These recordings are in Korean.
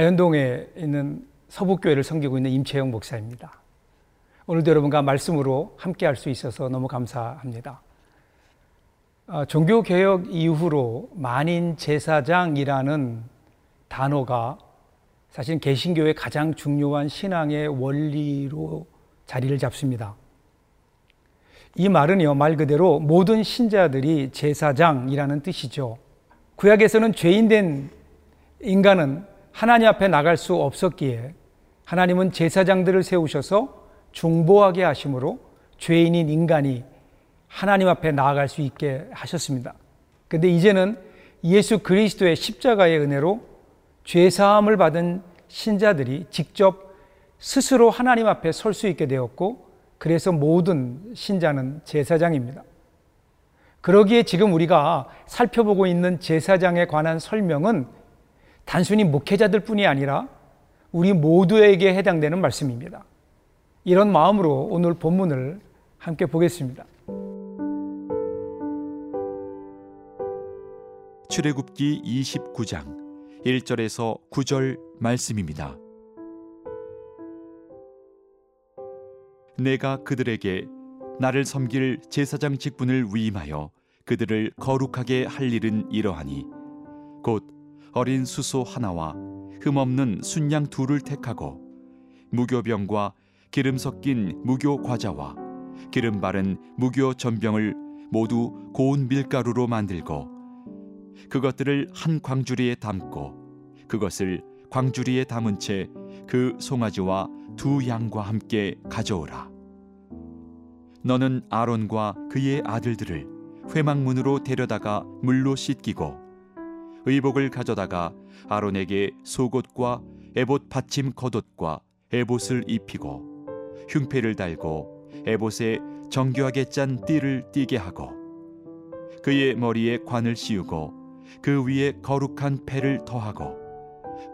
아현동에 있는 서북교회를 섬기고 있는 임채영 목사입니다. 오늘도 여러분과 말씀으로 함께 할 수 있어서 너무 감사합니다. 어, 종교개혁 이후로 만인 제사장이라는 단어가 사실 개신교의 가장 중요한 신앙의 원리로 자리를 잡습니다. 이 말은요, 말 그대로 모든 신자들이 제사장이라는 뜻이죠. 구약에서는 죄인된 인간은 하나님 앞에 나갈 수 없었기에 하나님은 제사장들을 세우셔서 중보하게 하심으로 죄인인 인간이 하나님 앞에 나아갈 수 있게 하셨습니다. 근데 이제는 예수 그리스도의 십자가의 은혜로 죄사함을 받은 신자들이 직접 스스로 하나님 앞에 설 수 있게 되었고 그래서 모든 신자는 제사장입니다. 그러기에 지금 우리가 살펴보고 있는 제사장에 관한 설명은 단순히 목회자들 뿐이 아니라 우리 모두에게 해당되는 말씀입니다. 이런 마음으로 오늘 본문을 함께 보겠습니다. 출애굽기 29장 1절에서 9절 말씀입니다. 내가 그들에게 나를 섬길 제사장 직분을 위임하여 그들을 거룩하게 할 일은 이러하니 곧 어린 수소 하나와 흠없는 순양 둘을 택하고 무교병과 기름 섞인 무교 과자와 기름 바른 무교 전병을 모두 고운 밀가루로 만들고 그것들을 한 광주리에 담고 그것을 광주리에 담은 채 그 송아지와 두 양과 함께 가져오라. 너는 아론과 그의 아들들을 회막문으로 데려다가 물로 씻기고 의복을 가져다가 아론에게 속옷과 에봇 받침 겉옷과 에봇을 입히고 흉패를 달고 에봇에 정교하게 짠 띠를 띠게 하고 그의 머리에 관을 씌우고 그 위에 거룩한 패를 더하고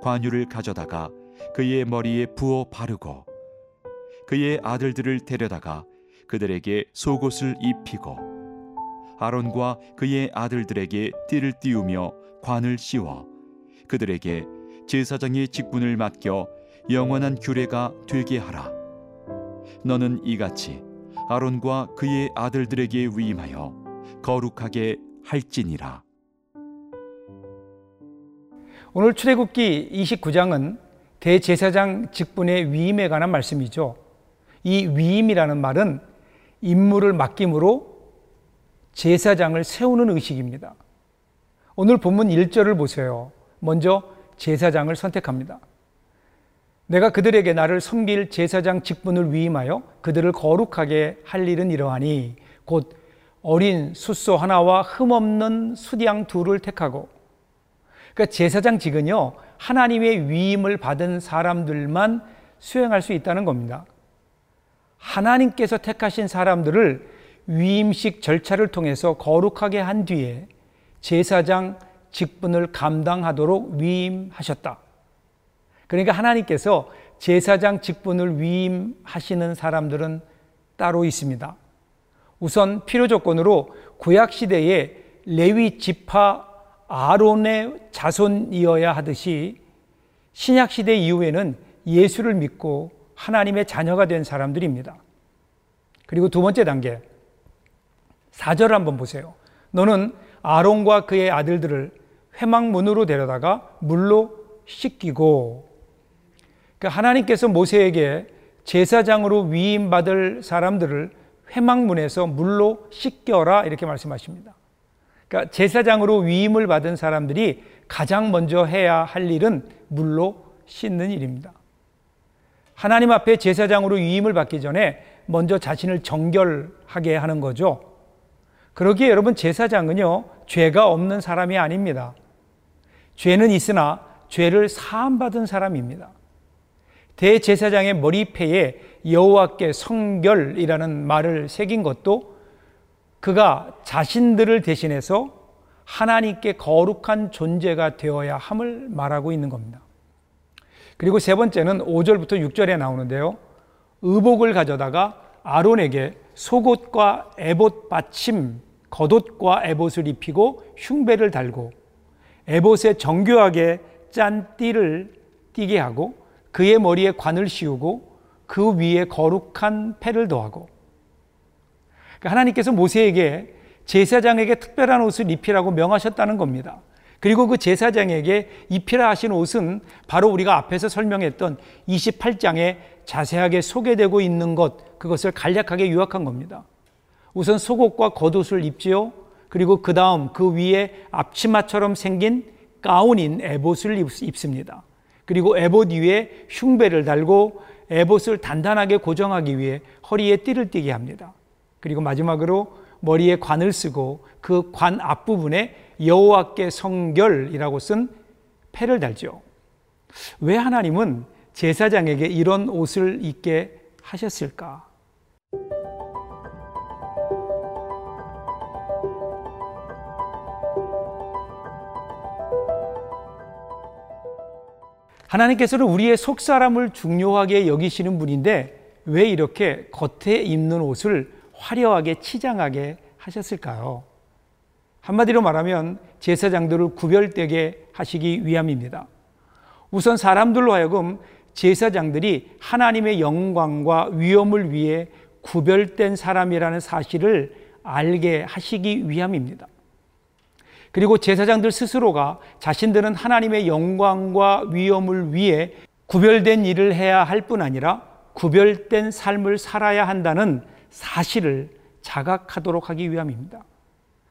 관유를 가져다가 그의 머리에 부어 바르고 그의 아들들을 데려다가 그들에게 속옷을 입히고 아론과 그의 아들들에게 띠를 띄우며 관을 씌워 그들에게 제사장의 직분을 맡겨 영원한 규례가 되게 하라. 너는 이같이 아론과 그의 아들들에게 위임하여 거룩하게 할지니라. 오늘 출애굽기 29장은 대제사장 직분의 위임에 관한 말씀이죠. 이 위임이라는 말은 임무를 맡김으로 제사장을 세우는 의식입니다. 오늘 본문 1절을 보세요. 먼저 제사장을 선택합니다. 내가 그들에게 나를 섬길 제사장 직분을 위임하여 그들을 거룩하게 할 일은 이러하니 곧 어린 숫소 하나와 흠없는 수양 둘을 택하고 그러니까 제사장직은요, 하나님의 위임을 받은 사람들만 수행할 수 있다는 겁니다. 하나님께서 택하신 사람들을 위임식 절차를 통해서 거룩하게 한 뒤에 제사장 직분을 감당하도록 위임하셨다. 그러니까 하나님께서 제사장 직분을 위임하시는 사람들은 따로 있습니다. 우선 필요 조건으로 구약 시대에 레위 지파 아론의 자손이어야 하듯이 신약 시대 이후에는 예수를 믿고 하나님의 자녀가 된 사람들입니다. 그리고 두 번째 단계, 4절 한번 보세요. 너는 아론과 그의 아들들을 회막문으로 데려다가 물로 씻기고, 그러니까 하나님께서 모세에게 제사장으로 위임받을 사람들을 회막문에서 물로 씻겨라 이렇게 말씀하십니다. 그러니까 제사장으로 위임을 받은 사람들이 가장 먼저 해야 할 일은 물로 씻는 일입니다. 하나님 앞에 제사장으로 위임을 받기 전에 먼저 자신을 정결하게 하는 거죠. 그러기에 여러분 제사장은요 죄가 없는 사람이 아닙니다. 죄는 있으나 죄를 사함 받은 사람입니다. 대제사장의 머리패에 여호와께 성결이라는 말을 새긴 것도 그가 자신들을 대신해서 하나님께 거룩한 존재가 되어야 함을 말하고 있는 겁니다. 그리고 세 번째는 5절부터 6절에 나오는데요. 의복을 가져다가 아론에게 속옷과 에봇 받침, 겉옷과 에봇을 입히고 흉배를 달고 에봇에 정교하게 짠 띠를 띠게 하고 그의 머리에 관을 씌우고 그 위에 거룩한 패를 더하고 그러니까 하나님께서 모세에게 제사장에게 특별한 옷을 입히라고 명하셨다는 겁니다. 그리고 그 제사장에게 입히라 하신 옷은 바로 우리가 앞에서 설명했던 28장에 자세하게 소개되고 있는 것, 그것을 간략하게 요약한 겁니다. 우선 속옷과 겉옷을 입지요. 그리고 그 다음 그 위에 앞치마처럼 생긴 가운인 에봇을 입습니다. 그리고 에봇 위에 흉배를 달고 에봇을 단단하게 고정하기 위해 허리에 띠를 띠게 합니다. 그리고 마지막으로 머리에 관을 쓰고 그 관 앞부분에 여호와께 성결이라고 쓴 패를 달죠. 왜 하나님은 제사장에게 이런 옷을 입게 하셨을까? 하나님께서는 우리의 속 사람을 중요하게 여기시는 분인데 왜 이렇게 겉에 입는 옷을 화려하게 치장하게 하셨을까요? 한마디로 말하면 제사장들을 구별되게 하시기 위함입니다. 우선 사람들로 하여금 제사장들이 하나님의 영광과 위엄을 위해 구별된 사람이라는 사실을 알게 하시기 위함입니다. 그리고 제사장들 스스로가 자신들은 하나님의 영광과 위엄을 위해 구별된 일을 해야 할 뿐 아니라 구별된 삶을 살아야 한다는 사실을 자각하도록 하기 위함입니다.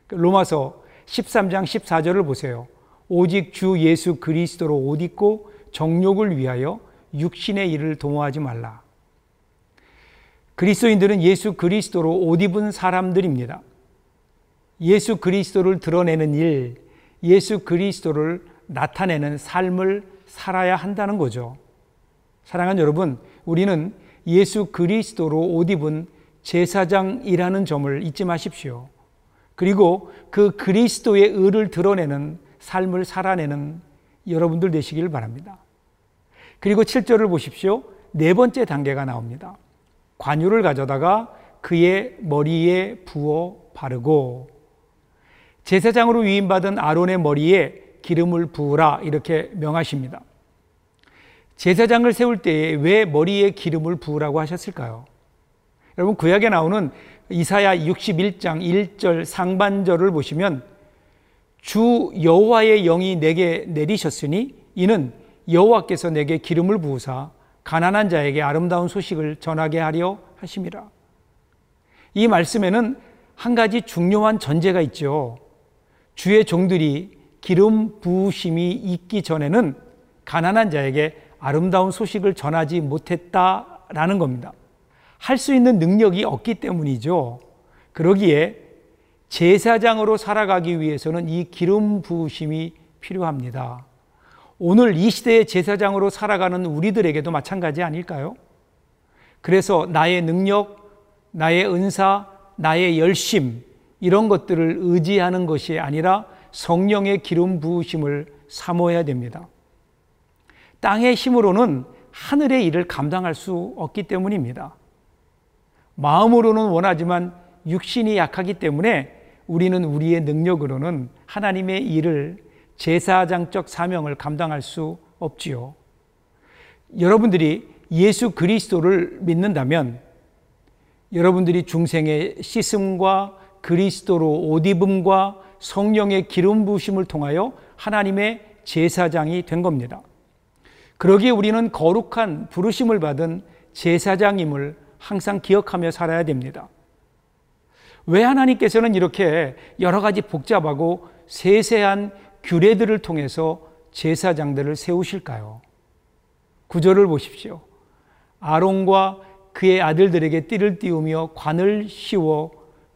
로마서 13장 14절을 보세요. 오직 주 예수 그리스도로 옷 입고 정욕을 위하여 육신의 일을 도모하지 말라. 그리스도인들은 예수 그리스도로 옷 입은 사람들입니다. 예수 그리스도를 드러내는 일, 예수 그리스도를 나타내는 삶을 살아야 한다는 거죠. 사랑하는 여러분, 우리는 예수 그리스도로 옷 입은 제사장이라는 점을 잊지 마십시오. 그리고 그 그리스도의 의를 드러내는 삶을 살아내는 여러분들 되시길 바랍니다. 그리고 7절을 보십시오. 네 번째 단계가 나옵니다. 관유를 가져다가 그의 머리에 부어 바르고 제사장으로 위임받은 아론의 머리에 기름을 부으라 이렇게 명하십니다. 제사장을 세울 때에 왜 머리에 기름을 부으라고 하셨을까요? 여러분 구약에 나오는 이사야 61장 1절 상반절을 보시면 주 여호와의 영이 내게 내리셨으니 이는 여호와께서 내게 기름을 부으사 가난한 자에게 아름다운 소식을 전하게 하려 하심이라. 이 말씀에는 한 가지 중요한 전제가 있죠. 주의 종들이 기름 부으심이 있기 전에는 가난한 자에게 아름다운 소식을 전하지 못했다라는 겁니다. 할 수 있는 능력이 없기 때문이죠. 그러기에 제사장으로 살아가기 위해서는 이 기름 부으심이 필요합니다. 오늘 이 시대의 제사장으로 살아가는 우리들에게도 마찬가지 아닐까요? 그래서 나의 능력, 나의 은사, 나의 열심, 이런 것들을 의지하는 것이 아니라 성령의 기름 부으심을 사모해야 됩니다. 땅의 힘으로는 하늘의 일을 감당할 수 없기 때문입니다. 마음으로는 원하지만 육신이 약하기 때문에 우리는 우리의 능력으로는 하나님의 일을 제사장적 사명을 감당할 수 없지요. 여러분들이 예수 그리스도를 믿는다면 여러분들이 중생의 씻음과 그리스도로 옷 입음과 성령의 기름 부심을 통하여 하나님의 제사장이 된 겁니다. 그러기에 우리는 거룩한 부르심을 받은 제사장임을 항상 기억하며 살아야 됩니다. 왜 하나님께서는 이렇게 여러 가지 복잡하고 세세한 규례들을 통해서 제사장들을 세우실까요? 구절을 보십시오. 아론과 그의 아들들에게 띠를 띄우며 관을 씌워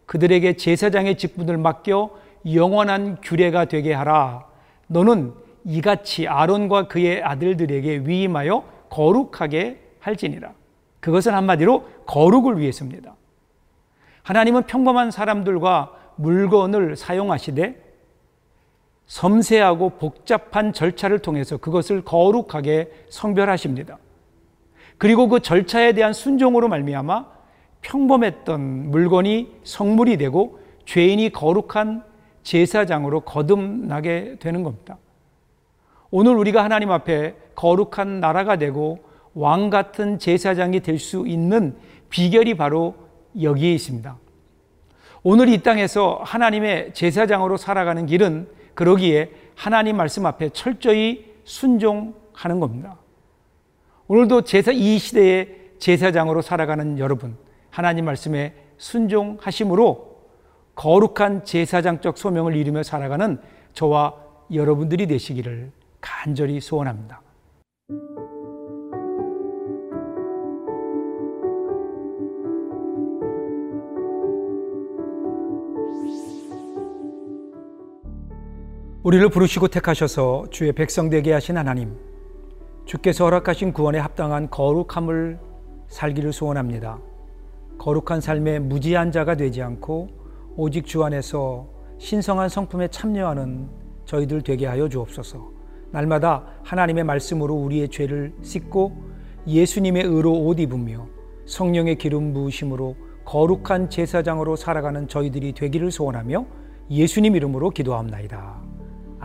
그들에게 제사장의 직분을 맡겨 영원한 규례가 되게 하라. 너는 이같이 아론과 그의 아들들에게 위임하여 거룩하게 할지니라. 그것은 한마디로 거룩을 위해서입니다. 하나님은 평범한 사람들과 물건을 사용하시되 섬세하고 복잡한 절차를 통해서 그것을 거룩하게 성별하십니다. 그리고 그 절차에 대한 순종으로 말미암아 평범했던 물건이 성물이 되고 죄인이 거룩한 제사장으로 거듭나게 되는 겁니다. 오늘 우리가 하나님 앞에 거룩한 나라가 되고 왕 같은 제사장이 될 수 있는 비결이 바로 여기에 있습니다. 오늘 이 땅에서 하나님의 제사장으로 살아가는 길은 그러기에 하나님 말씀 앞에 철저히 순종하는 겁니다. 오늘도 제사 이 시대의 제사장으로 살아가는 여러분, 하나님 말씀에 순종하심으로 거룩한 제사장적 소명을 이루며 살아가는 저와 여러분들이 되시기를 간절히 소원합니다. 우리를 부르시고 택하셔서 주의 백성 되게 하신 하나님, 주께서 허락하신 구원에 합당한 거룩함을 살기를 소원합니다. 거룩한 삶의 무지한 자가 되지 않고 오직 주 안에서 신성한 성품에 참여하는 저희들 되게 하여 주옵소서. 날마다 하나님의 말씀으로 우리의 죄를 씻고 예수님의 의로 옷 입으며 성령의 기름 부으심으로 거룩한 제사장으로 살아가는 저희들이 되기를 소원하며 예수님 이름으로 기도합나이다.